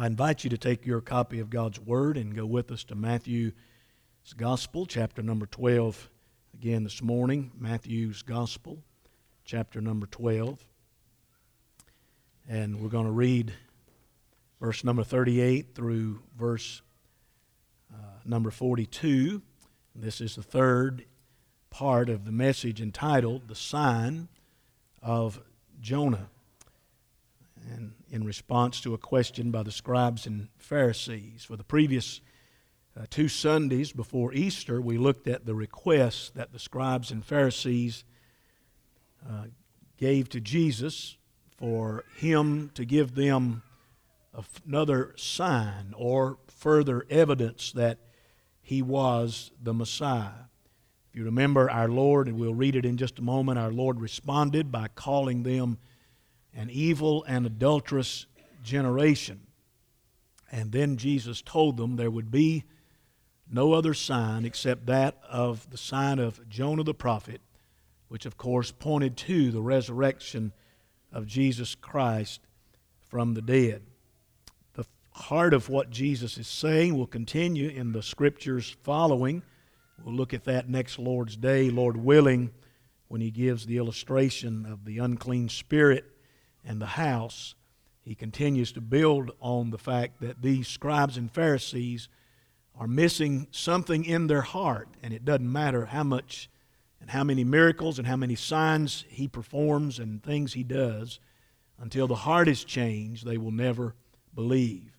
I invite you to take your copy of God's Word and go with us to Matthew's Gospel, chapter number 12, again this morning. Matthew's Gospel, chapter number 12. And we're going to read verse number 38 through verse uh, number 42. This is the third part of the message entitled The Sign of Jonah and in response to a question by the scribes and Pharisees. For the previous uh, two Sundays before Easter, we looked at the requests that the scribes and Pharisees uh, gave to Jesus for him to give them another sign or further evidence that he was the Messiah. If you remember, our Lord, and we'll read it in just a moment, our Lord responded by calling them an evil and adulterous generation. And then Jesus told them there would be no other sign except that of the sign of Jonah the prophet, which of course pointed to the resurrection of Jesus Christ from the dead. The heart of what Jesus is saying will continue in the scriptures following. We'll look at that next Lord's Day, Lord willing, when he gives the illustration of the unclean spirit and the house, he continues to build on the fact that these scribes and Pharisees are missing something in their heart, and it doesn't matter how much and how many miracles and how many signs he performs and things he does, until the heart is changed, they will never believe.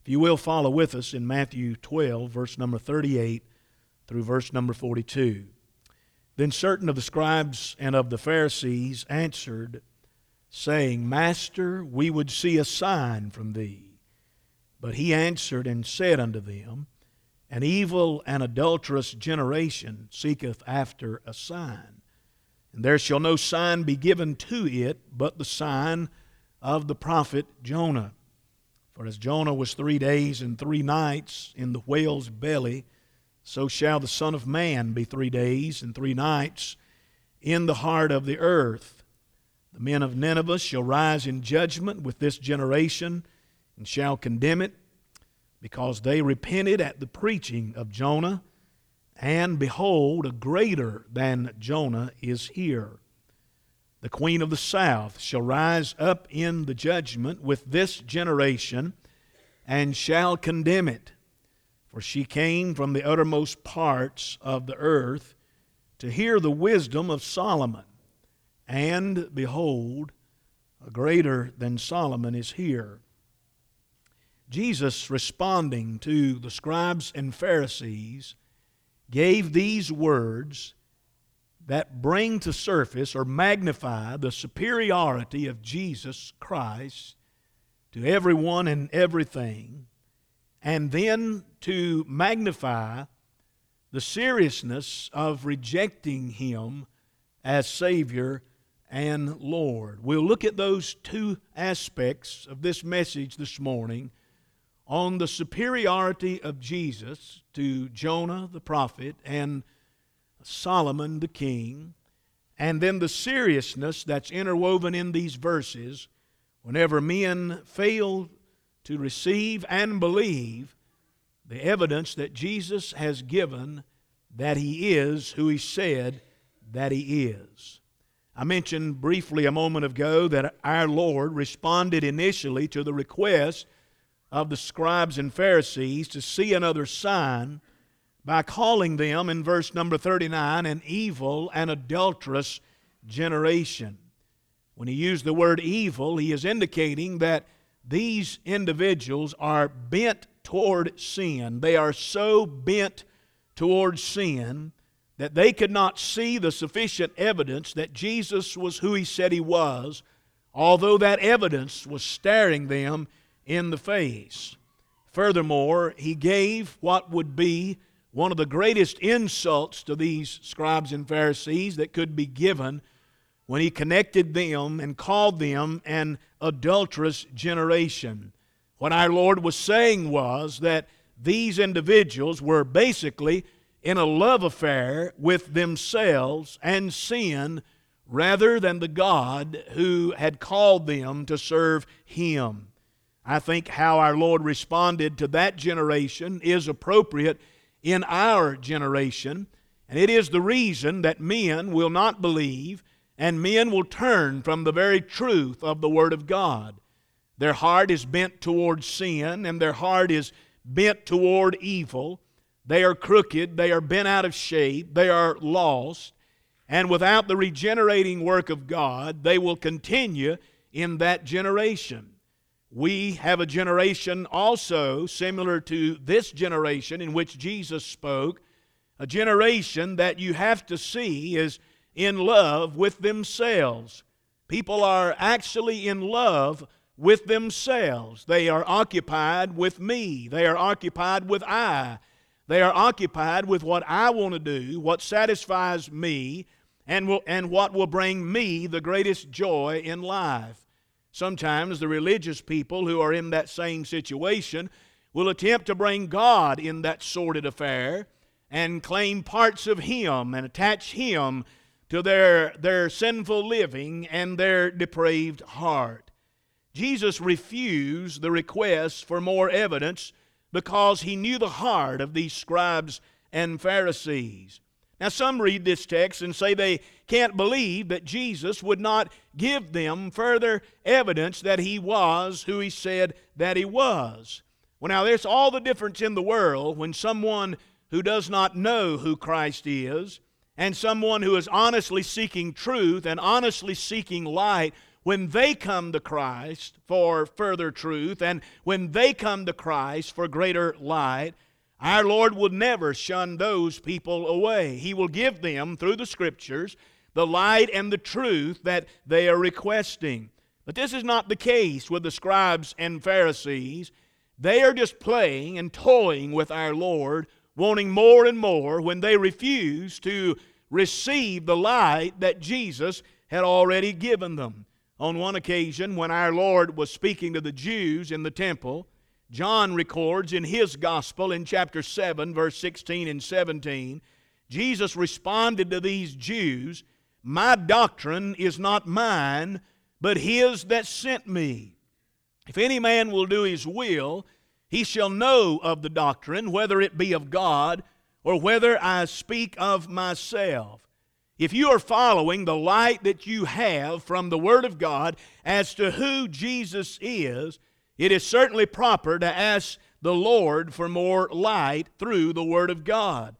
If you will follow with us in Matthew 12, verse number 38 through verse number 42. Then certain of the scribes and of the Pharisees answered, saying, Master, we would see a sign from thee. But he answered and said unto them, An evil and adulterous generation seeketh after a sign. And there shall no sign be given to it but the sign of the prophet Jonah. For as Jonah was three days and three nights in the whale's belly, so shall the Son of Man be three days and three nights in the heart of the earth. The men of Nineveh shall rise in judgment with this generation and shall condemn it, because they repented at the preaching of Jonah. And behold, a greater than Jonah is here. The queen of the south shall rise up in the judgment with this generation and shall condemn it. For she came from the uttermost parts of the earth to hear the wisdom of Solomon. And behold, a greater than Solomon is here. Jesus, responding to the scribes and Pharisees, gave these words that bring to surface or magnify the superiority of Jesus Christ to everyone and everything, and then to magnify the seriousness of rejecting Him as Savior and Lord. We'll look at those two aspects of this message this morning on the superiority of Jesus to Jonah the prophet and Solomon the king, and then the seriousness that's interwoven in these verses whenever men fail to receive and believe the evidence that Jesus has given that He is who He said that He is. I mentioned briefly a moment ago that our Lord responded initially to the request of the scribes and Pharisees to see another sign by calling them in verse number 39 an evil and adulterous generation. When he used the word evil, he is indicating that these individuals are bent toward sin. They are so bent toward sin that they could not see the sufficient evidence that Jesus was who he said he was, although that evidence was staring them in the face. Furthermore, he gave what would be one of the greatest insults to these scribes and Pharisees that could be given when he connected them and called them an adulterous generation. What our Lord was saying was that these individuals were basically in a love affair with themselves and sin rather than the God who had called them to serve Him. I think how our Lord responded to that generation is appropriate in our generation. And it is the reason that men will not believe and men will turn from the very truth of the Word of God. Their heart is bent toward sin and their heart is bent toward evil. They are crooked, they are bent out of shape, they are lost. And without the regenerating work of God, they will continue in that generation. We have a generation also similar to this generation in which Jesus spoke, a generation that you have to see is in love with themselves. People are actually in love with themselves. They are occupied with me. They are occupied with I. They are occupied with what I want to do, what satisfies me, and, will, and what will bring me the greatest joy in life. Sometimes the religious people who are in that same situation will attempt to bring God in that sordid affair and claim parts of Him and attach Him to their, their sinful living and their depraved heart. Jesus refused the request for more evidence because he knew the heart of these scribes and Pharisees. Now, some read this text and say they can't believe that Jesus would not give them further evidence that he was who he said that he was. Well, now, there's all the difference in the world when someone who does not know who Christ is and someone who is honestly seeking truth and honestly seeking light when they come to Christ for further truth and when they come to Christ for greater light our Lord will never shun those people away. He will give them, through the Scriptures, the light and the truth that they are requesting. But this is not the case with the scribes and Pharisees. They are just playing and toying with our Lord, wanting more and more when they refuse to receive the light that Jesus had already given them. On one occasion, when our Lord was speaking to the Jews in the temple, John records in his gospel in chapter 7, verse 16 and 17, Jesus responded to these Jews, My doctrine is not mine, but his that sent me. If any man will do his will, he shall know of the doctrine, whether it be of God or whether I speak of myself. If you are following the light that you have from the Word of God as to who Jesus is, it is certainly proper to ask the Lord for more light through the Word of God.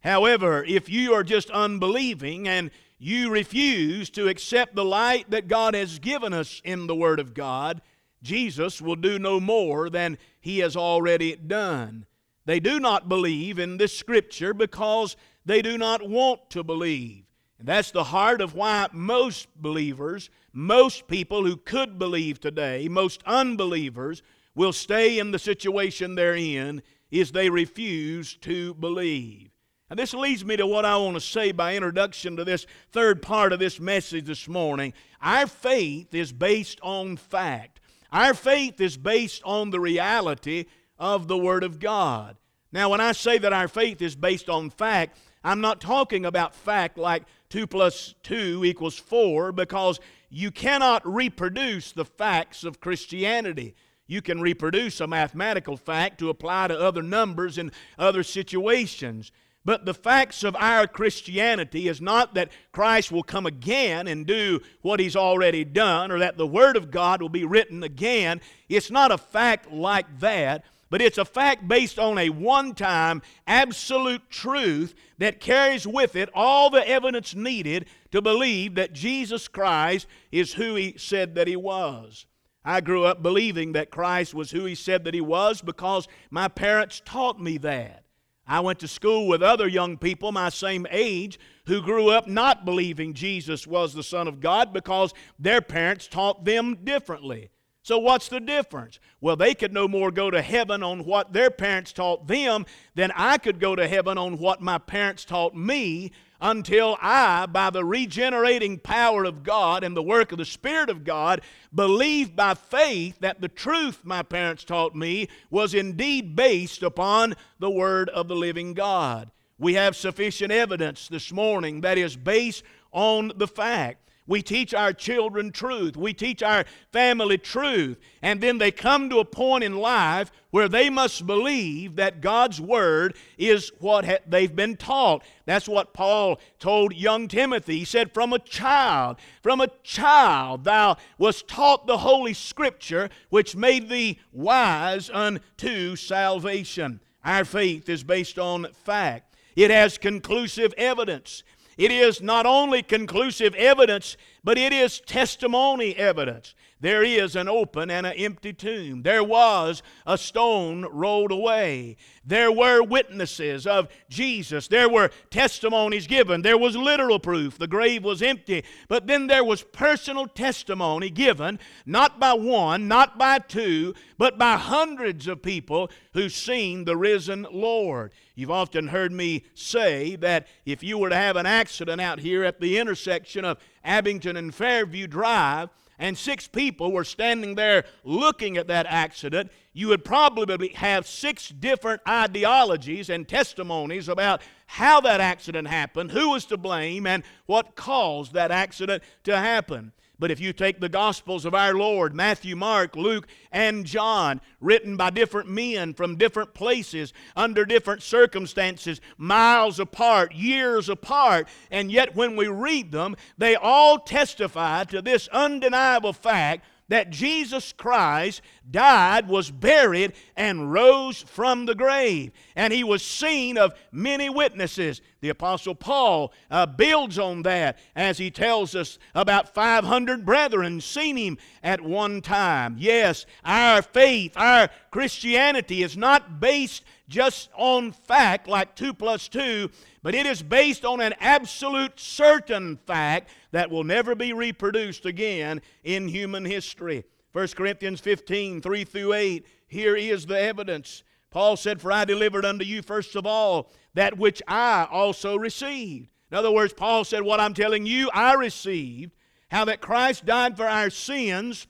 However, if you are just unbelieving and you refuse to accept the light that God has given us in the Word of God, Jesus will do no more than He has already done. They do not believe in this Scripture because they do not want to believe. That's the heart of why most believers most people who could believe today, most unbelievers, will stay in the situation they're in is they refuse to believe. And this leads me to what I want to say by introduction to this third part of this message this morning. Our faith is based on fact. Our faith is based on the reality of the Word of God. Now, when I say that our faith is based on fact, I'm not talking about fact like 2 plus 2 equals 4 because you cannot reproduce the facts of Christianity. You can reproduce a mathematical fact to apply to other numbers in other situations. But the facts of our Christianity is not that Christ will come again and do what he's already done or that the Word of God will be written again. It's not a fact like that but it's a fact based on a one time absolute truth that carries with it all the evidence needed to believe that Jesus Christ is who he said that he was. I grew up believing that Christ was who he said that he was because my parents taught me that. I went to school with other young people my same age who grew up not believing Jesus was the Son of God because their parents taught them differently. So, what's the difference? Well, they could no more go to heaven on what their parents taught them than I could go to heaven on what my parents taught me until I, by the regenerating power of God and the work of the Spirit of God, believed by faith that the truth my parents taught me was indeed based upon the Word of the living God. We have sufficient evidence this morning that is based on the fact We teach our children truth. We teach our family truth. And then they come to a point in life where they must believe that God's Word is what ha- they've been taught. That's what Paul told young Timothy. He said, From a child, from a child, thou wast taught the Holy Scripture, which made thee wise unto salvation. Our faith is based on fact, it has conclusive evidence. It is not only conclusive evidence, but it is testimony evidence. There is an open and an empty tomb. There was a stone rolled away. There were witnesses of Jesus. There were testimonies given. There was literal proof. The grave was empty. But then there was personal testimony given, not by one, not by two, but by hundreds of people who've seen the risen Lord. You've often heard me say that if you were to have an accident out here at the intersection of Abington and Fairview Drive, and six people were standing there looking at that accident, you would probably have six different ideologies and testimonies about how that accident happened, who was to blame, and what caused that accident to happen. But if you take the Gospels of our Lord, Matthew, Mark, Luke, and John, written by different men from different places, under different circumstances, miles apart, years apart, and yet when we read them, they all testify to this undeniable fact that Jesus Christ died, was buried, and rose from the grave. And he was seen of many witnesses. The Apostle Paul uh, builds on that as he tells us about 500 brethren seen him at one time. Yes, our faith, our Christianity is not based just on fact like 2 plus 2, but it is based on an absolute certain fact that will never be reproduced again in human history. 1 Corinthians 15, 3 through 8. Here is the evidence. Paul said, For I delivered unto you first of all that which I also received. In other words, Paul said, What I'm telling you, I received. How that Christ died for our sins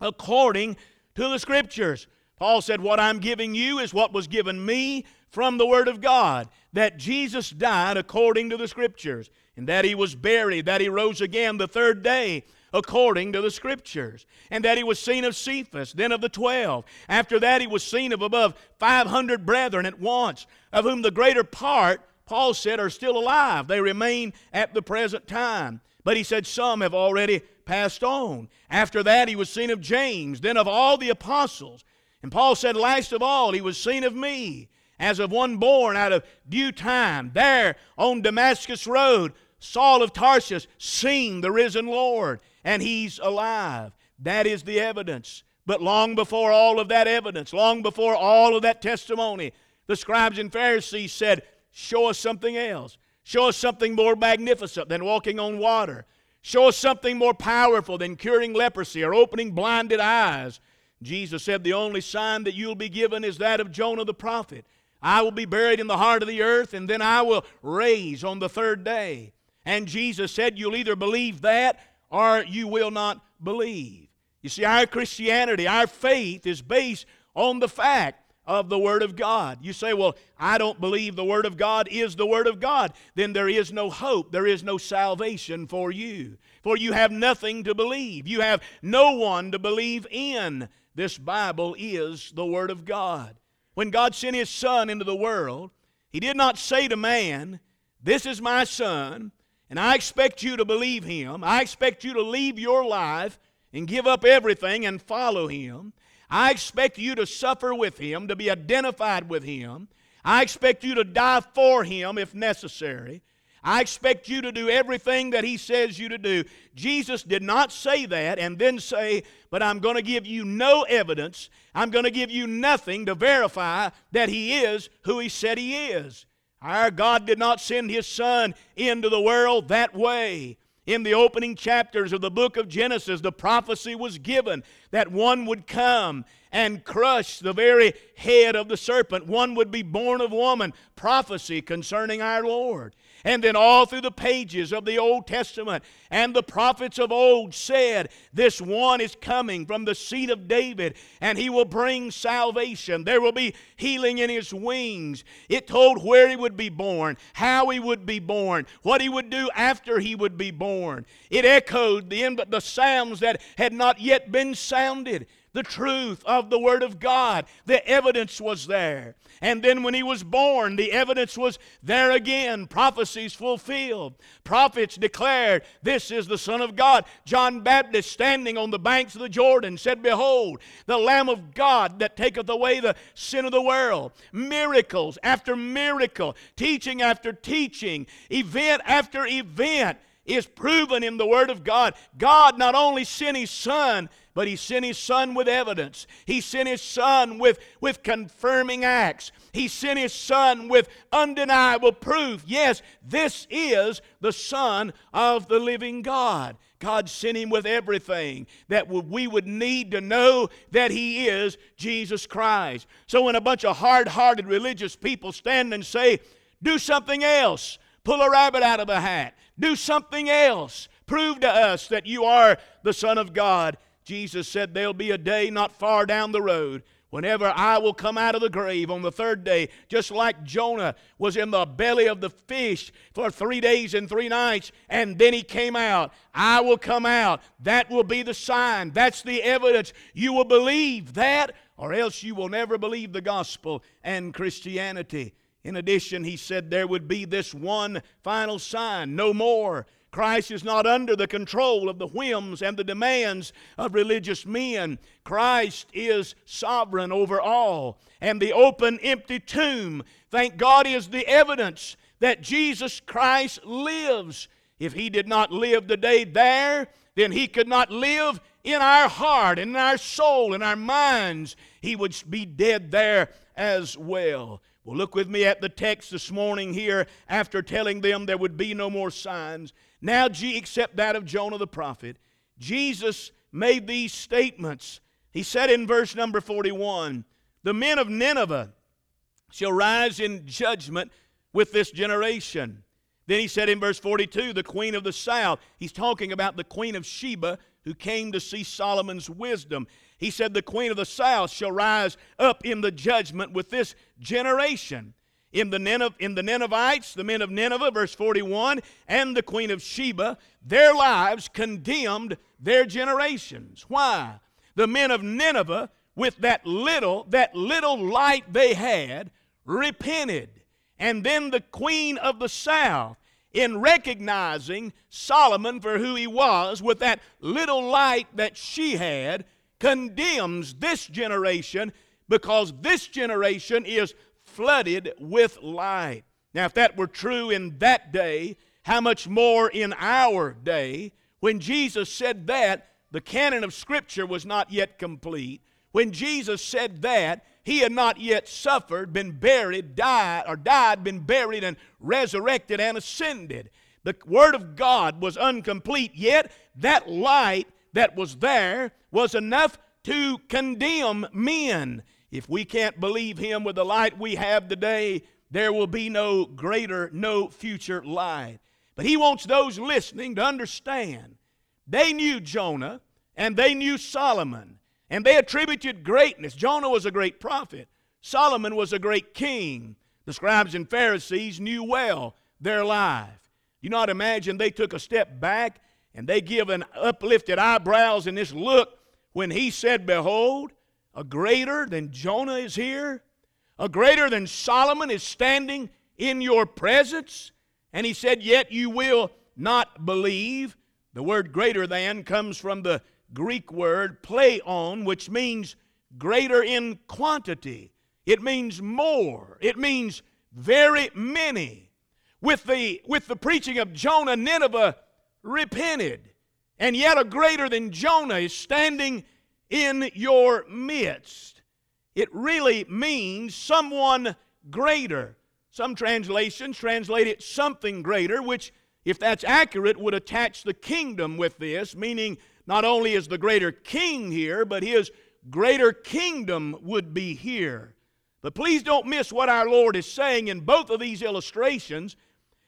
according to the Scriptures. Paul said, What I'm giving you is what was given me from the Word of God. That Jesus died according to the Scriptures and that he was buried, that he rose again the third day according to the scriptures, and that he was seen of Cephas, then of the twelve. After that, he was seen of above 500 brethren at once, of whom the greater part, Paul said, are still alive. They remain at the present time. But he said, Some have already passed on. After that, he was seen of James, then of all the apostles. And Paul said, Last of all, he was seen of me as of one born out of due time. There on Damascus Road, Saul of Tarsus seen the risen Lord, and he's alive. That is the evidence. But long before all of that evidence, long before all of that testimony, the scribes and Pharisees said, Show us something else. Show us something more magnificent than walking on water. Show us something more powerful than curing leprosy or opening blinded eyes. Jesus said, The only sign that you'll be given is that of Jonah the prophet. I will be buried in the heart of the earth, and then I will raise on the third day. And Jesus said, You'll either believe that or you will not believe. You see, our Christianity, our faith is based on the fact of the Word of God. You say, Well, I don't believe the Word of God is the Word of God. Then there is no hope, there is no salvation for you. For you have nothing to believe, you have no one to believe in. This Bible is the Word of God. When God sent His Son into the world, He did not say to man, This is my Son, and I expect you to believe Him. I expect you to leave your life and give up everything and follow Him. I expect you to suffer with Him, to be identified with Him. I expect you to die for Him if necessary. I expect you to do everything that He says you to do. Jesus did not say that and then say, But I'm going to give you no evidence. I'm going to give you nothing to verify that He is who He said He is. Our God did not send His Son into the world that way. In the opening chapters of the book of Genesis, the prophecy was given that one would come and crush the very head of the serpent. One would be born of woman. Prophecy concerning our Lord. And then all through the pages of the Old Testament and the prophets of old said, This one is coming from the seed of David, and he will bring salvation. There will be healing in his wings. It told where he would be born, how he would be born, what he would do after he would be born. It echoed the, the sounds that had not yet been sounded the truth of the Word of God. The evidence was there. And then when he was born, the evidence was there again. Prophecies fulfilled. Prophets declared, This is the Son of God. John Baptist, standing on the banks of the Jordan, said, Behold, the Lamb of God that taketh away the sin of the world. Miracles after miracle, teaching after teaching, event after event is proven in the Word of God. God not only sent His Son, but He sent His Son with evidence. He sent His Son with, with confirming acts. He sent His Son with undeniable proof. Yes, this is the Son of the living God. God sent Him with everything that we would need to know that He is Jesus Christ. So when a bunch of hard hearted religious people stand and say, do something else, pull a rabbit out of a hat, do something else. Prove to us that you are the Son of God. Jesus said, There'll be a day not far down the road whenever I will come out of the grave on the third day, just like Jonah was in the belly of the fish for three days and three nights, and then he came out. I will come out. That will be the sign. That's the evidence. You will believe that, or else you will never believe the gospel and Christianity. In addition, he said there would be this one final sign no more. Christ is not under the control of the whims and the demands of religious men. Christ is sovereign over all. And the open, empty tomb, thank God, is the evidence that Jesus Christ lives. If he did not live the day there, then he could not live in our heart, in our soul, in our minds. He would be dead there as well. Well, look with me at the text this morning here after telling them there would be no more signs. Now, except that of Jonah the prophet, Jesus made these statements. He said in verse number 41 The men of Nineveh shall rise in judgment with this generation. Then he said in verse 42, the queen of the south, he's talking about the queen of Sheba who came to see Solomon's wisdom. He said, The queen of the south shall rise up in the judgment with this generation. In the, Nineveh, in the Ninevites, the men of Nineveh, verse 41, and the queen of Sheba, their lives condemned their generations. Why? The men of Nineveh, with that little, that little light they had, repented. And then the queen of the south, in recognizing Solomon for who he was, with that little light that she had, condemns this generation because this generation is flooded with light. Now, if that were true in that day, how much more in our day? When Jesus said that, the canon of Scripture was not yet complete. When Jesus said that, he had not yet suffered, been buried, died, or died, been buried, and resurrected and ascended. The Word of God was incomplete, yet that light that was there was enough to condemn men. If we can't believe Him with the light we have today, there will be no greater, no future light. But He wants those listening to understand they knew Jonah and they knew Solomon, and they attributed greatness. Jonah was a great prophet, Solomon was a great king. The scribes and Pharisees knew well their life. You not imagine they took a step back and they give an uplifted eyebrows and this look when he said, Behold, a greater than Jonah is here, a greater than Solomon is standing in your presence. And he said, Yet you will not believe. The word greater than comes from the Greek word pleon, which means greater in quantity. It means more. It means very many. With the, with the preaching of Jonah, Nineveh repented. And yet a greater than Jonah is standing in your midst. It really means someone greater. Some translations translate it something greater, which, if that's accurate, would attach the kingdom with this, meaning not only is the greater king here, but his greater kingdom would be here. But please don't miss what our Lord is saying in both of these illustrations.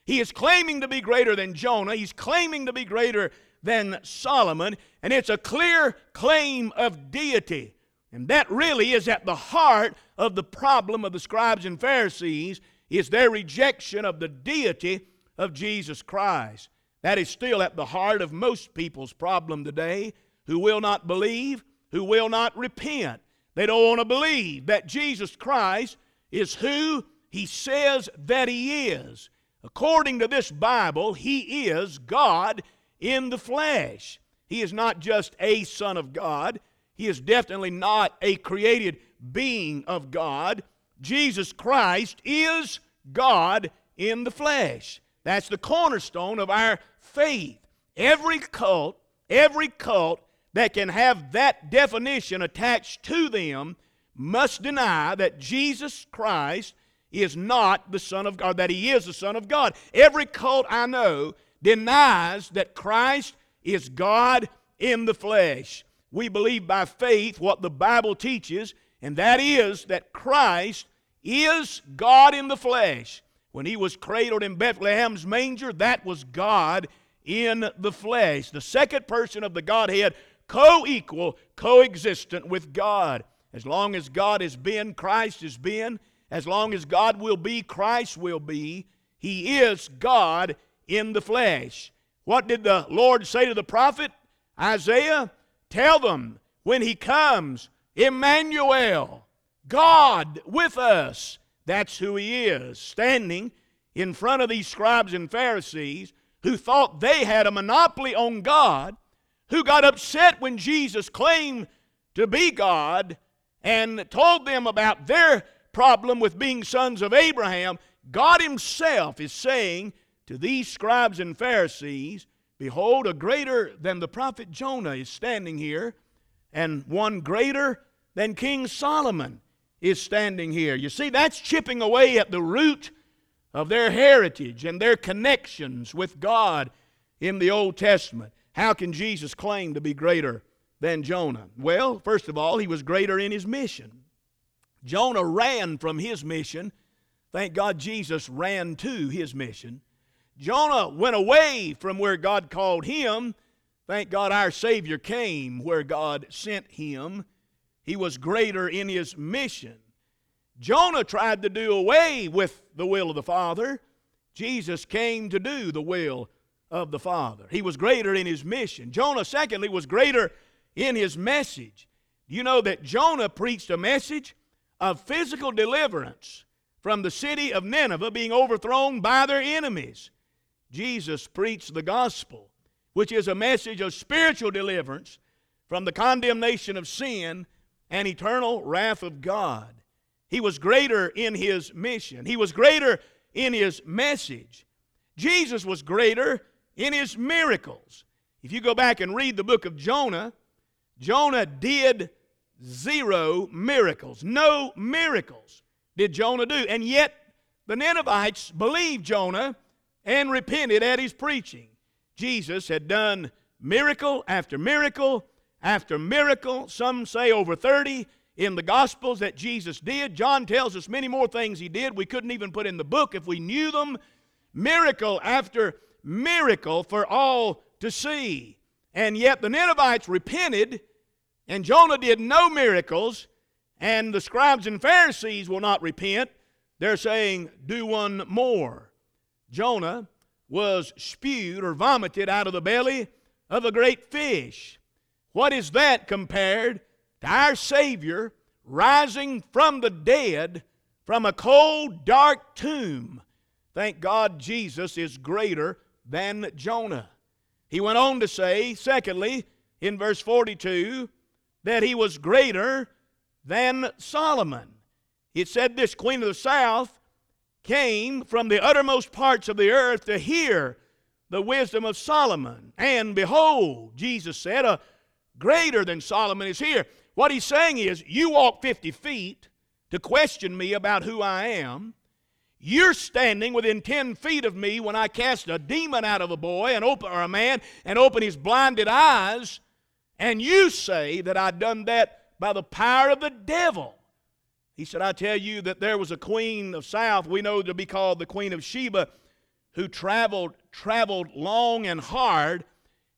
He is claiming to be greater than Jonah. He's claiming to be greater than Solomon. And it's a clear claim of deity. And that really is at the heart of the problem of the scribes and Pharisees is their rejection of the deity of Jesus Christ. That is still at the heart of most people's problem today who will not believe, who will not repent. They don't want to believe that Jesus Christ is who he says that he is. According to this Bible, he is God in the flesh. He is not just a Son of God, he is definitely not a created being of God. Jesus Christ is God in the flesh. That's the cornerstone of our faith. Every cult, every cult that can have that definition attached to them must deny that Jesus Christ is not the Son of God, that He is the Son of God. Every cult I know denies that Christ is God in the flesh. We believe by faith what the Bible teaches, and that is that Christ is God in the flesh. When he was cradled in Bethlehem's manger, that was God in the flesh. The second person of the Godhead, co equal, coexistent with God. As long as God has been, Christ has been. As long as God will be, Christ will be. He is God in the flesh. What did the Lord say to the prophet Isaiah? Tell them when he comes, Emmanuel, God with us. That's who he is, standing in front of these scribes and Pharisees who thought they had a monopoly on God, who got upset when Jesus claimed to be God and told them about their problem with being sons of Abraham. God Himself is saying to these scribes and Pharisees, Behold, a greater than the prophet Jonah is standing here, and one greater than King Solomon is standing here. You see, that's chipping away at the root of their heritage and their connections with God in the Old Testament. How can Jesus claim to be greater than Jonah? Well, first of all, he was greater in his mission. Jonah ran from his mission. Thank God Jesus ran to his mission. Jonah went away from where God called him. Thank God our Savior came where God sent him. He was greater in his mission. Jonah tried to do away with the will of the Father. Jesus came to do the will of the Father. He was greater in his mission. Jonah, secondly, was greater in his message. You know that Jonah preached a message of physical deliverance from the city of Nineveh being overthrown by their enemies. Jesus preached the gospel, which is a message of spiritual deliverance from the condemnation of sin and eternal wrath of God. He was greater in his mission, he was greater in his message. Jesus was greater in his miracles. If you go back and read the book of Jonah, Jonah did zero miracles. No miracles did Jonah do. And yet, the Ninevites believed Jonah and repented at his preaching. Jesus had done miracle after miracle after miracle, some say over 30 in the Gospels that Jesus did. John tells us many more things he did we couldn't even put in the book if we knew them. Miracle after miracle for all to see. And yet the Ninevites repented, and Jonah did no miracles, and the scribes and Pharisees will not repent. They're saying, Do one more. Jonah was spewed or vomited out of the belly of a great fish. What is that compared to our Savior rising from the dead from a cold, dark tomb? Thank God Jesus is greater than Jonah. He went on to say, secondly, in verse 42, that he was greater than Solomon. It said this Queen of the South came from the uttermost parts of the earth to hear the wisdom of Solomon. And behold, Jesus said, a greater than Solomon is here. What he's saying is, you walk 50 feet to question me about who I am. You're standing within 10 feet of me when I cast a demon out of a boy and open, or a man and open his blinded eyes, and you say that I done that by the power of the devil. He said, I tell you that there was a queen of south, we know to be called the Queen of Sheba, who traveled traveled long and hard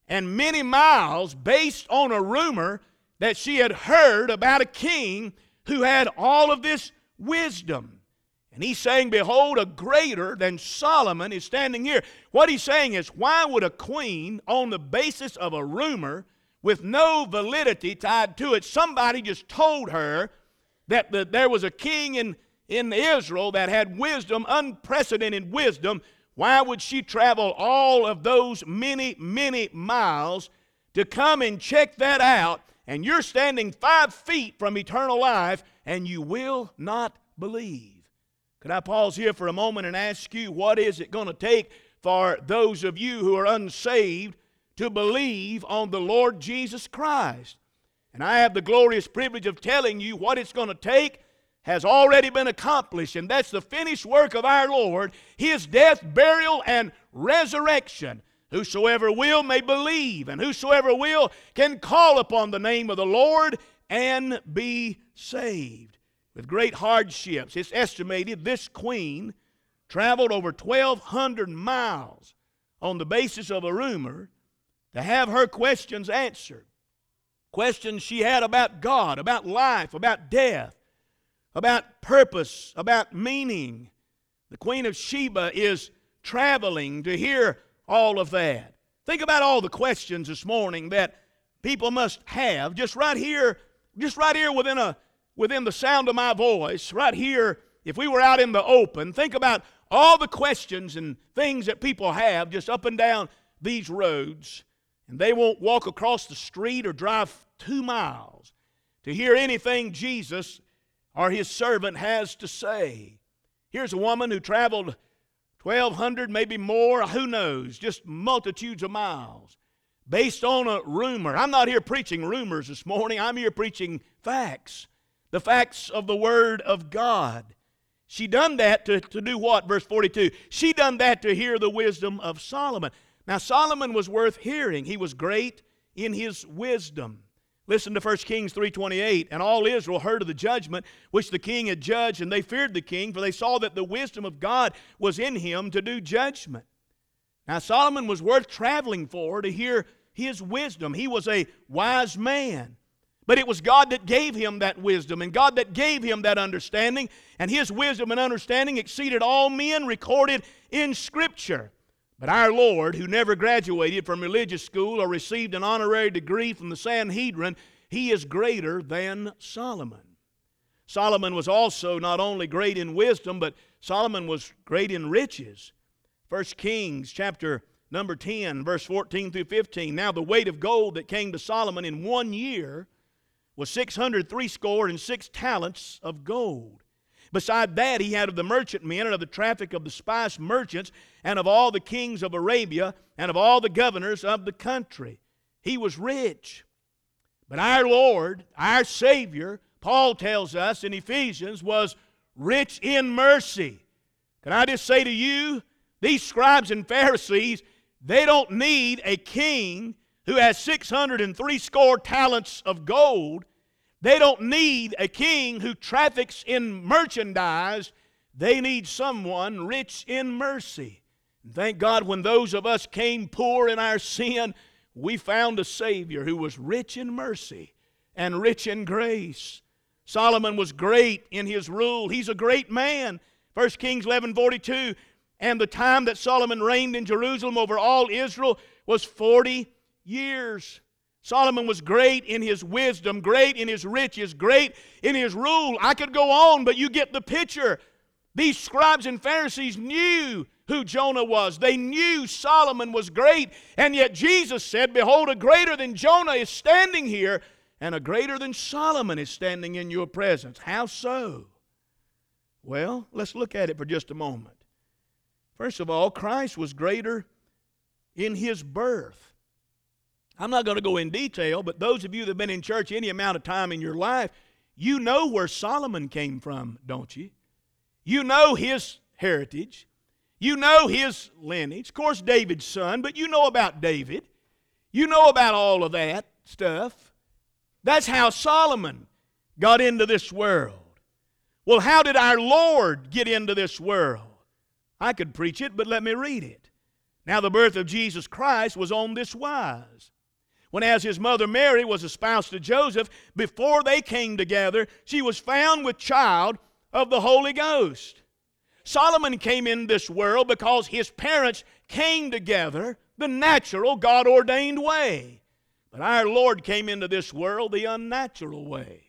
and many miles based on a rumor that she had heard about a king who had all of this wisdom. And he's saying, Behold, a greater than Solomon is standing here. What he's saying is, why would a queen, on the basis of a rumor with no validity tied to it, somebody just told her that the, there was a king in, in Israel that had wisdom, unprecedented wisdom, why would she travel all of those many, many miles to come and check that out? And you're standing five feet from eternal life and you will not believe. Could I pause here for a moment and ask you, what is it going to take for those of you who are unsaved to believe on the Lord Jesus Christ? And I have the glorious privilege of telling you what it's going to take has already been accomplished, and that's the finished work of our Lord, his death, burial, and resurrection. Whosoever will may believe, and whosoever will can call upon the name of the Lord and be saved. With great hardships, it's estimated this queen traveled over 1,200 miles on the basis of a rumor to have her questions answered. Questions she had about God, about life, about death about purpose, about meaning. The Queen of Sheba is traveling to hear all of that. Think about all the questions this morning that people must have just right here, just right here within a within the sound of my voice, right here, if we were out in the open, think about all the questions and things that people have just up and down these roads, and they won't walk across the street or drive two miles to hear anything Jesus or his servant has to say. Here's a woman who traveled 1,200, maybe more, who knows, just multitudes of miles, based on a rumor. I'm not here preaching rumors this morning, I'm here preaching facts, the facts of the Word of God. She done that to, to do what? Verse 42. She done that to hear the wisdom of Solomon. Now, Solomon was worth hearing. He was great in his wisdom. Listen to 1 Kings 3:28, and all Israel heard of the judgment which the king had judged, and they feared the king, for they saw that the wisdom of God was in him to do judgment. Now Solomon was worth traveling for to hear his wisdom. He was a wise man. But it was God that gave him that wisdom and God that gave him that understanding, and his wisdom and understanding exceeded all men recorded in Scripture. But our Lord, who never graduated from religious school or received an honorary degree from the Sanhedrin, he is greater than Solomon. Solomon was also not only great in wisdom, but Solomon was great in riches. 1 Kings chapter number 10, verse 14 through 15. Now the weight of gold that came to Solomon in one year was 603 score and six talents of gold. Beside that, he had of the merchantmen and of the traffic of the spice merchants and of all the kings of Arabia and of all the governors of the country. He was rich. But our Lord, our Savior, Paul tells us in Ephesians, was rich in mercy. Can I just say to you, these scribes and Pharisees, they don't need a king who has 603 score talents of gold they don't need a king who traffics in merchandise. They need someone rich in mercy. Thank God when those of us came poor in our sin, we found a Savior who was rich in mercy and rich in grace. Solomon was great in his rule. He's a great man. 1 Kings 11 42. And the time that Solomon reigned in Jerusalem over all Israel was 40 years. Solomon was great in his wisdom, great in his riches, great in his rule. I could go on, but you get the picture. These scribes and Pharisees knew who Jonah was. They knew Solomon was great, and yet Jesus said, Behold, a greater than Jonah is standing here, and a greater than Solomon is standing in your presence. How so? Well, let's look at it for just a moment. First of all, Christ was greater in his birth. I'm not going to go in detail, but those of you that have been in church any amount of time in your life, you know where Solomon came from, don't you? You know his heritage. You know his lineage. Of course, David's son, but you know about David. You know about all of that stuff. That's how Solomon got into this world. Well, how did our Lord get into this world? I could preach it, but let me read it. Now, the birth of Jesus Christ was on this wise. When, as his mother Mary was espoused to Joseph, before they came together, she was found with child of the Holy Ghost. Solomon came in this world because his parents came together the natural, God ordained way. But our Lord came into this world the unnatural way.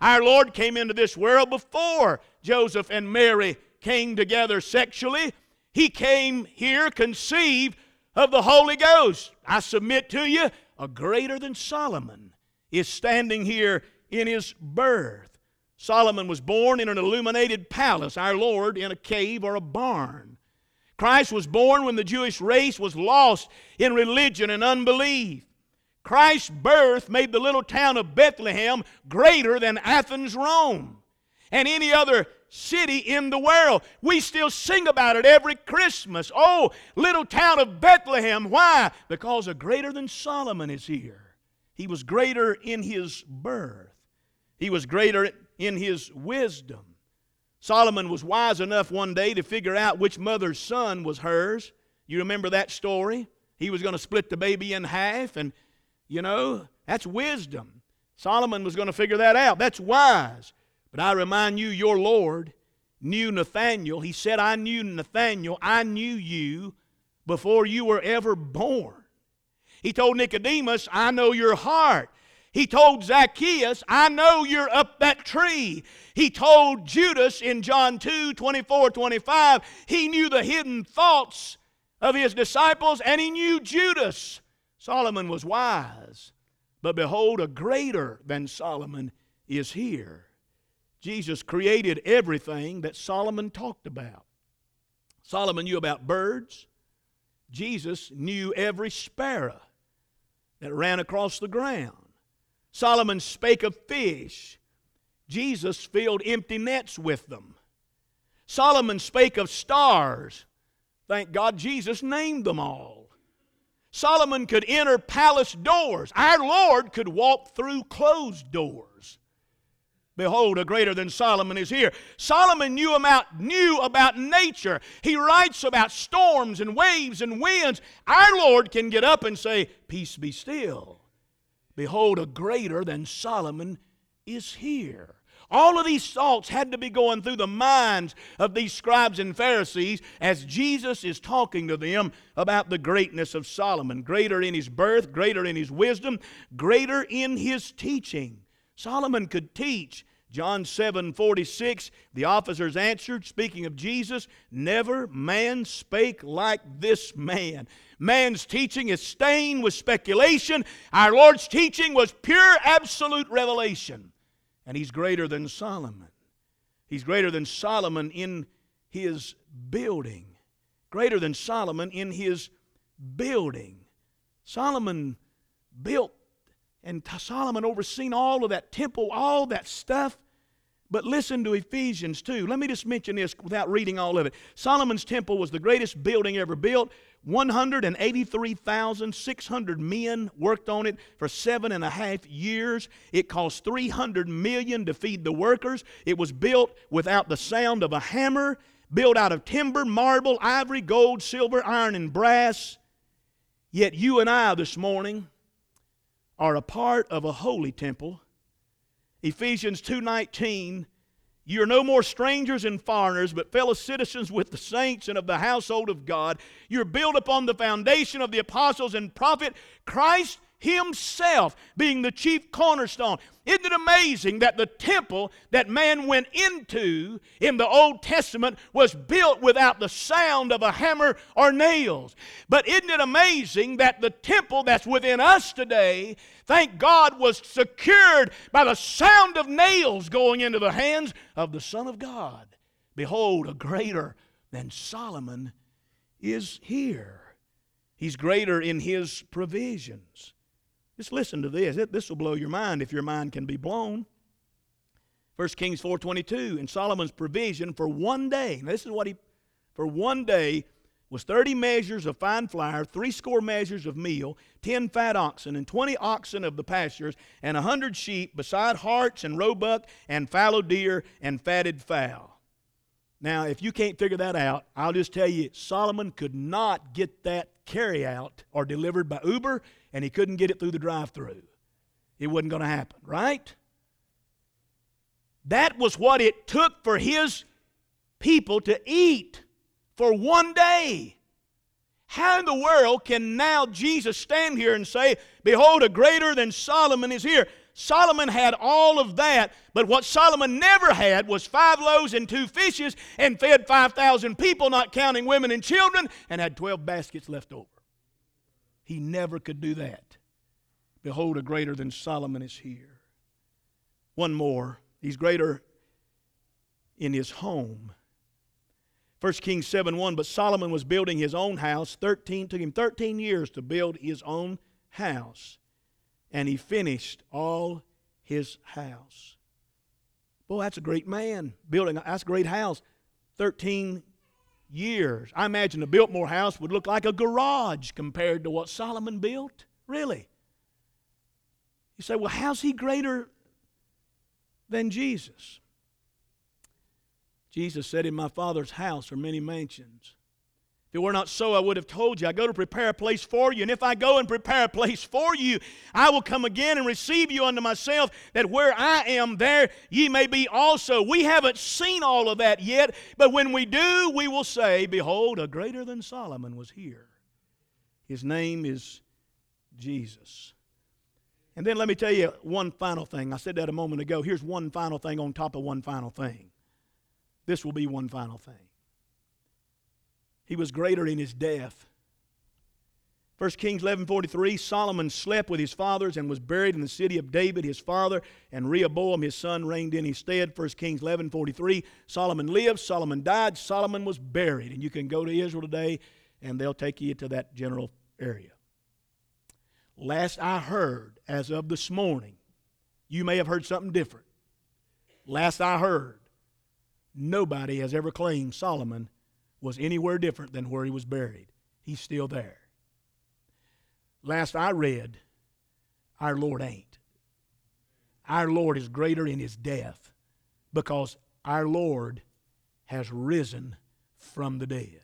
Our Lord came into this world before Joseph and Mary came together sexually. He came here conceived of the Holy Ghost. I submit to you, a greater than Solomon is standing here in his birth. Solomon was born in an illuminated palace, our Lord in a cave or a barn. Christ was born when the Jewish race was lost in religion and unbelief. Christ's birth made the little town of Bethlehem greater than Athens, Rome, and any other city in the world. We still sing about it every Christmas. Oh, little town of Bethlehem. Why? Because a greater than Solomon is here. He was greater in his birth, he was greater in his wisdom. Solomon was wise enough one day to figure out which mother's son was hers. You remember that story? He was going to split the baby in half, and you know, that's wisdom. Solomon was going to figure that out. That's wise. But I remind you, your Lord knew Nathaniel. He said, I knew Nathaniel. I knew you before you were ever born. He told Nicodemus, I know your heart. He told Zacchaeus, I know you're up that tree. He told Judas in John 2 24 25, he knew the hidden thoughts of his disciples, and he knew Judas. Solomon was wise, but behold, a greater than Solomon is here. Jesus created everything that Solomon talked about. Solomon knew about birds. Jesus knew every sparrow that ran across the ground. Solomon spake of fish. Jesus filled empty nets with them. Solomon spake of stars. Thank God Jesus named them all. Solomon could enter palace doors. Our Lord could walk through closed doors. Behold, a greater than Solomon is here. Solomon knew about, knew about nature. He writes about storms and waves and winds. Our Lord can get up and say, Peace be still. Behold, a greater than Solomon is here. All of these thoughts had to be going through the minds of these scribes and Pharisees as Jesus is talking to them about the greatness of Solomon. Greater in his birth, greater in his wisdom, greater in his teaching. Solomon could teach. John 7 46, the officers answered, speaking of Jesus, Never man spake like this man. Man's teaching is stained with speculation. Our Lord's teaching was pure, absolute revelation. And he's greater than Solomon. He's greater than Solomon in his building. Greater than Solomon in his building. Solomon built and Solomon overseen all of that temple, all that stuff. But listen to Ephesians 2. Let me just mention this without reading all of it. Solomon's temple was the greatest building ever built. 183,600 men worked on it for seven and a half years. It cost 300 million to feed the workers. It was built without the sound of a hammer, built out of timber, marble, ivory, gold, silver, iron, and brass. Yet you and I this morning, are a part of a holy temple. Ephesians 2:19 you are no more strangers and foreigners, but fellow citizens with the saints and of the household of God. You're built upon the foundation of the apostles and prophet, Christ Himself being the chief cornerstone. Isn't it amazing that the temple that man went into in the Old Testament was built without the sound of a hammer or nails? But isn't it amazing that the temple that's within us today, thank God, was secured by the sound of nails going into the hands of the Son of God? Behold, a greater than Solomon is here. He's greater in his provisions. Just listen to this. This will blow your mind if your mind can be blown. 1 Kings 4.22, and Solomon's provision for one day, this is what he, for one day, was 30 measures of fine flour, three score measures of meal, 10 fat oxen, and 20 oxen of the pastures, and a 100 sheep, beside harts and roebuck, and fallow deer, and fatted fowl. Now, if you can't figure that out, I'll just tell you Solomon could not get that carry out or delivered by Uber, and he couldn't get it through the drive through. It wasn't going to happen, right? That was what it took for his people to eat for one day. How in the world can now Jesus stand here and say, Behold, a greater than Solomon is here? Solomon had all of that, but what Solomon never had was five loaves and two fishes and fed 5,000 people, not counting women and children, and had 12 baskets left over. He never could do that. Behold, a greater than Solomon is here. One more. He's greater in his home. 1 Kings 7 1, but Solomon was building his own house. 13 took him 13 years to build his own house. And he finished all his house. Boy, that's a great man. Building that's a great house. 13 years. I imagine the Biltmore house would look like a garage compared to what Solomon built. Really? You say, well, how's he greater than Jesus? Jesus said, In my Father's house are many mansions. It were not so, I would have told you. I go to prepare a place for you. And if I go and prepare a place for you, I will come again and receive you unto myself, that where I am, there ye may be also. We haven't seen all of that yet, but when we do, we will say, Behold, a greater than Solomon was here. His name is Jesus. And then let me tell you one final thing. I said that a moment ago. Here's one final thing on top of one final thing. This will be one final thing. He was greater in his death. 1 Kings 11:43 Solomon slept with his fathers and was buried in the city of David his father and Rehoboam his son reigned in his stead. 1 Kings 11:43 Solomon lived Solomon died Solomon was buried. And you can go to Israel today and they'll take you to that general area. Last I heard as of this morning you may have heard something different. Last I heard Nobody has ever claimed Solomon was anywhere different than where he was buried. He's still there. Last I read, our Lord ain't. Our Lord is greater in his death because our Lord has risen from the dead.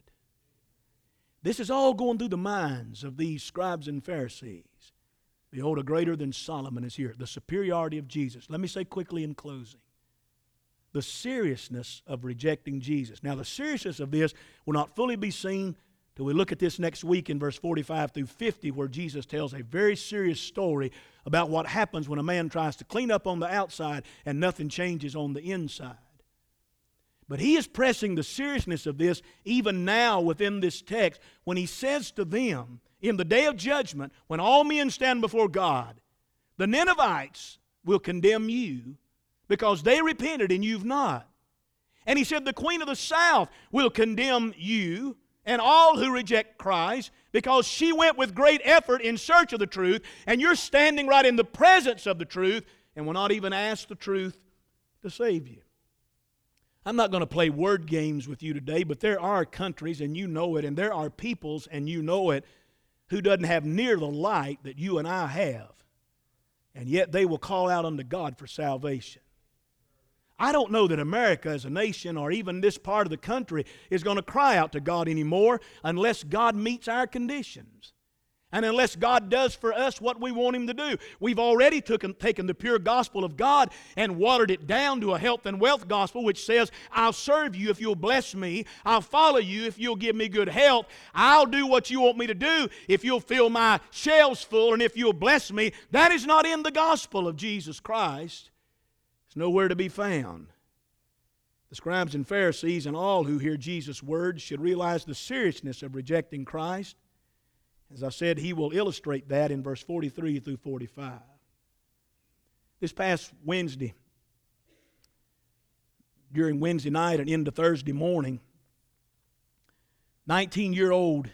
This is all going through the minds of these scribes and Pharisees. Behold, a greater than Solomon is here. The superiority of Jesus. Let me say quickly in closing the seriousness of rejecting Jesus. Now, the seriousness of this will not fully be seen till we look at this next week in verse 45 through 50, where Jesus tells a very serious story about what happens when a man tries to clean up on the outside and nothing changes on the inside. But he is pressing the seriousness of this even now within this text when he says to them, in the day of judgment, when all men stand before God, the Ninevites will condemn you because they repented and you've not. And he said, The queen of the south will condemn you and all who reject Christ because she went with great effort in search of the truth, and you're standing right in the presence of the truth and will not even ask the truth to save you. I'm not going to play word games with you today, but there are countries, and you know it, and there are peoples, and you know it, who doesn't have near the light that you and I have. And yet they will call out unto God for salvation. I don't know that America as a nation or even this part of the country is going to cry out to God anymore unless God meets our conditions. And unless God does for us what we want Him to do. We've already took, taken the pure gospel of God and watered it down to a health and wealth gospel which says, I'll serve you if you'll bless me. I'll follow you if you'll give me good health. I'll do what you want me to do if you'll fill my shelves full and if you'll bless me. That is not in the gospel of Jesus Christ. It's nowhere to be found. The scribes and Pharisees and all who hear Jesus' words should realize the seriousness of rejecting Christ. As I said, he will illustrate that in verse 43 through 45. This past Wednesday, during Wednesday night and into Thursday morning, 19 year old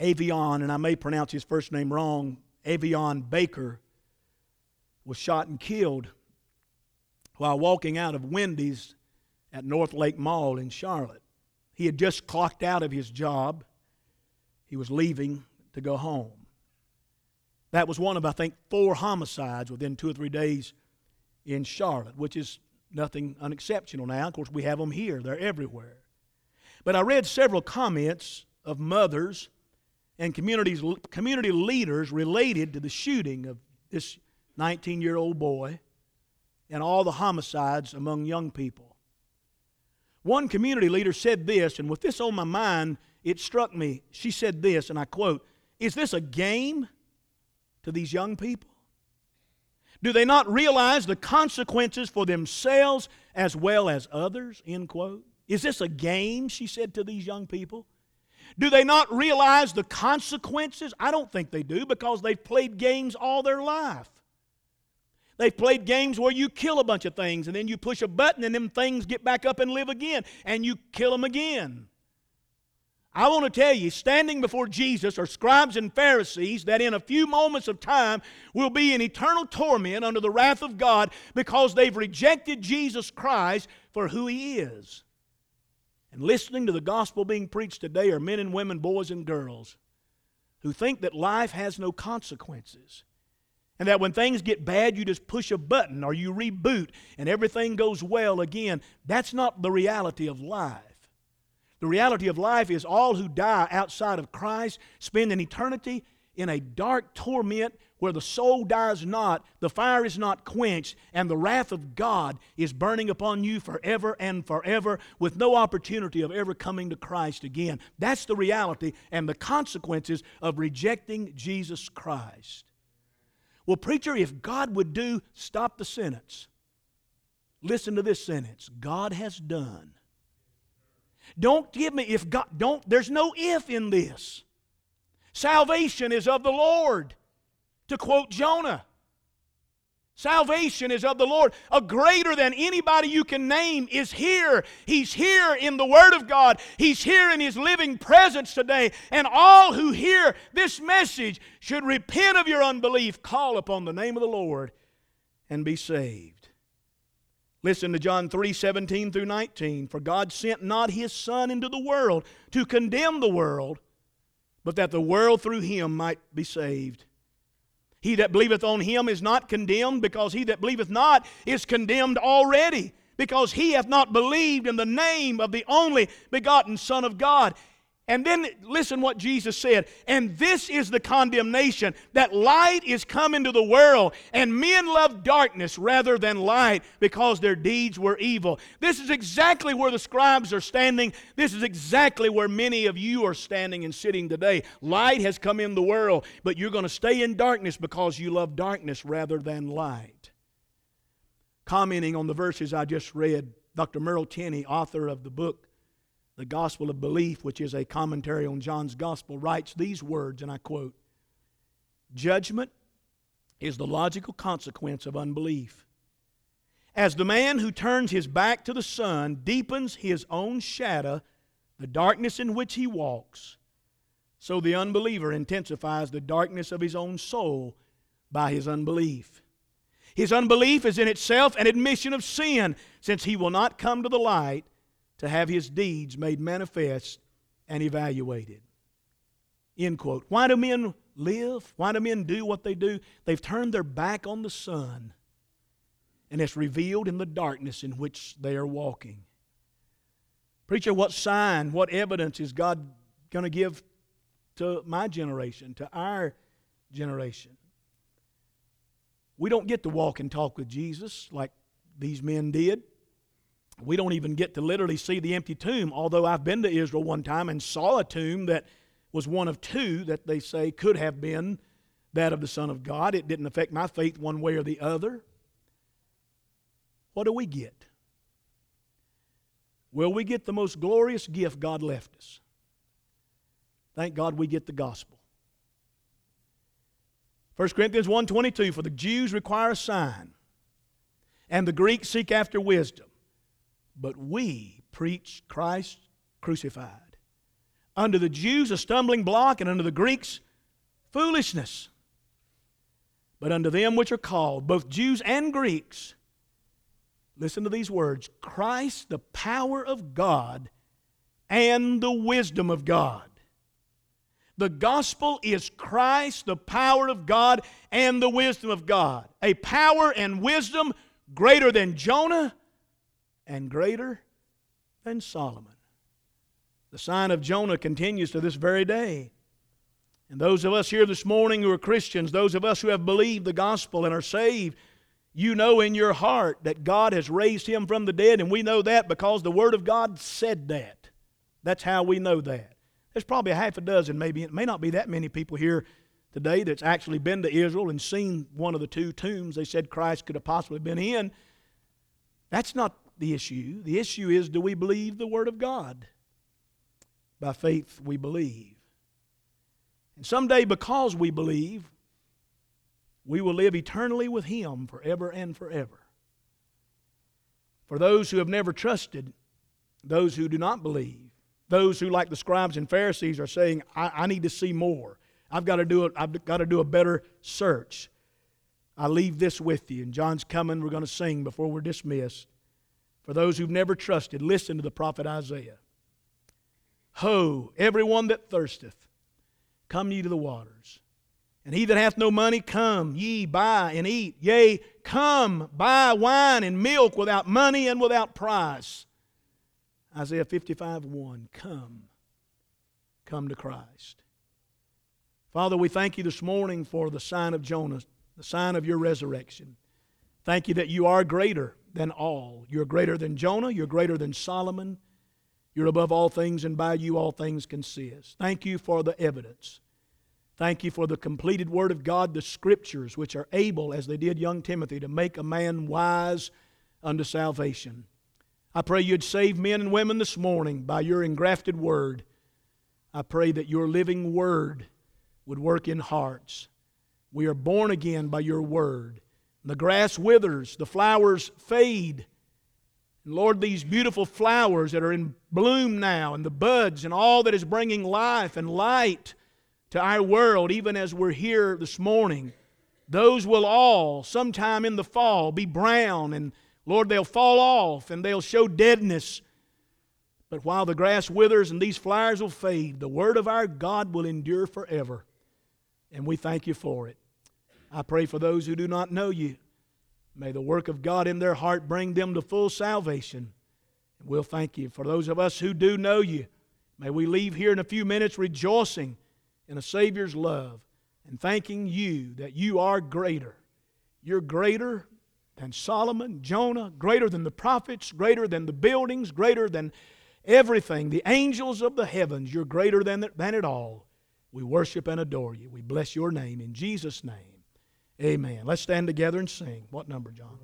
Avion, and I may pronounce his first name wrong, Avion Baker, was shot and killed while walking out of Wendy's at Northlake Mall in Charlotte. He had just clocked out of his job. He was leaving to go home. That was one of, I think, four homicides within two or three days in Charlotte, which is nothing unexceptional now. Of course, we have them here, they're everywhere. But I read several comments of mothers and communities, community leaders related to the shooting of this 19 year old boy and all the homicides among young people. One community leader said this, and with this on my mind, it struck me. She said this, and I quote Is this a game to these young people? Do they not realize the consequences for themselves as well as others? End quote. Is this a game, she said to these young people? Do they not realize the consequences? I don't think they do because they've played games all their life. They've played games where you kill a bunch of things and then you push a button and them things get back up and live again and you kill them again. I want to tell you, standing before Jesus are scribes and Pharisees that in a few moments of time will be in eternal torment under the wrath of God because they've rejected Jesus Christ for who He is. And listening to the gospel being preached today are men and women, boys and girls, who think that life has no consequences. And that when things get bad, you just push a button or you reboot and everything goes well again. That's not the reality of life. The reality of life is all who die outside of Christ spend an eternity in a dark torment where the soul dies not, the fire is not quenched, and the wrath of God is burning upon you forever and forever with no opportunity of ever coming to Christ again. That's the reality and the consequences of rejecting Jesus Christ. Well, preacher, if God would do, stop the sentence. Listen to this sentence God has done don't give me if God don't there's no if in this. Salvation is of the Lord. To quote Jonah. Salvation is of the Lord. A greater than anybody you can name is here. He's here in the Word of God. He's here in His living presence today. And all who hear this message should repent of your unbelief, call upon the name of the Lord, and be saved. Listen to John 3 17 through 19. For God sent not his Son into the world to condemn the world, but that the world through him might be saved. He that believeth on him is not condemned, because he that believeth not is condemned already, because he hath not believed in the name of the only begotten Son of God. And then listen what Jesus said. And this is the condemnation that light is come into the world, and men love darkness rather than light because their deeds were evil. This is exactly where the scribes are standing. This is exactly where many of you are standing and sitting today. Light has come in the world, but you're going to stay in darkness because you love darkness rather than light. Commenting on the verses I just read, Dr. Merrill Tenney, author of the book the Gospel of Belief, which is a commentary on John's Gospel, writes these words, and I quote Judgment is the logical consequence of unbelief. As the man who turns his back to the sun deepens his own shadow, the darkness in which he walks, so the unbeliever intensifies the darkness of his own soul by his unbelief. His unbelief is in itself an admission of sin, since he will not come to the light to have his deeds made manifest and evaluated. End quote. Why do men live? Why do men do what they do? They've turned their back on the sun, and it's revealed in the darkness in which they are walking. Preacher, what sign, what evidence is God going to give to my generation, to our generation? We don't get to walk and talk with Jesus like these men did. We don't even get to literally see the empty tomb, although I've been to Israel one time and saw a tomb that was one of two that they say could have been that of the Son of God. It didn't affect my faith one way or the other. What do we get? Well, we get the most glorious gift God left us. Thank God we get the gospel. 1 Corinthians 1:22 for the Jews require a sign and the Greeks seek after wisdom but we preach Christ crucified. Under the Jews, a stumbling block, and under the Greeks, foolishness. But unto them which are called, both Jews and Greeks, listen to these words Christ, the power of God and the wisdom of God. The gospel is Christ, the power of God and the wisdom of God. A power and wisdom greater than Jonah, and greater than Solomon. The sign of Jonah continues to this very day. And those of us here this morning who are Christians, those of us who have believed the gospel and are saved, you know in your heart that God has raised him from the dead, and we know that because the Word of God said that. That's how we know that. There's probably a half a dozen, maybe, it may not be that many people here today that's actually been to Israel and seen one of the two tombs they said Christ could have possibly been in. That's not the issue. The issue is do we believe the Word of God? By faith, we believe. And someday, because we believe, we will live eternally with Him forever and forever. For those who have never trusted, those who do not believe, those who, like the scribes and Pharisees, are saying, I, I need to see more. I've got to do it. I've got to do a better search. I leave this with you. And John's coming. We're going to sing before we're dismissed. For those who've never trusted, listen to the prophet Isaiah. Ho, everyone that thirsteth, come ye to the waters. And he that hath no money, come ye buy and eat. Yea, come buy wine and milk without money and without price. Isaiah 55 1. Come. Come to Christ. Father, we thank you this morning for the sign of Jonah, the sign of your resurrection. Thank you that you are greater than all. You're greater than Jonah. You're greater than Solomon. You're above all things, and by you all things consist. Thank you for the evidence. Thank you for the completed Word of God, the Scriptures, which are able, as they did young Timothy, to make a man wise unto salvation. I pray you'd save men and women this morning by your engrafted Word. I pray that your living Word would work in hearts. We are born again by your Word. The grass withers, the flowers fade. And Lord, these beautiful flowers that are in bloom now, and the buds, and all that is bringing life and light to our world, even as we're here this morning, those will all, sometime in the fall, be brown, and Lord, they'll fall off and they'll show deadness. But while the grass withers and these flowers will fade, the Word of our God will endure forever. And we thank you for it. I pray for those who do not know you. May the work of God in their heart bring them to full salvation. We'll thank you. For those of us who do know you, may we leave here in a few minutes rejoicing in a Savior's love and thanking you that you are greater. You're greater than Solomon, Jonah, greater than the prophets, greater than the buildings, greater than everything. The angels of the heavens, you're greater than, than it all. We worship and adore you. We bless your name in Jesus' name. Amen. Let's stand together and sing. What number, John?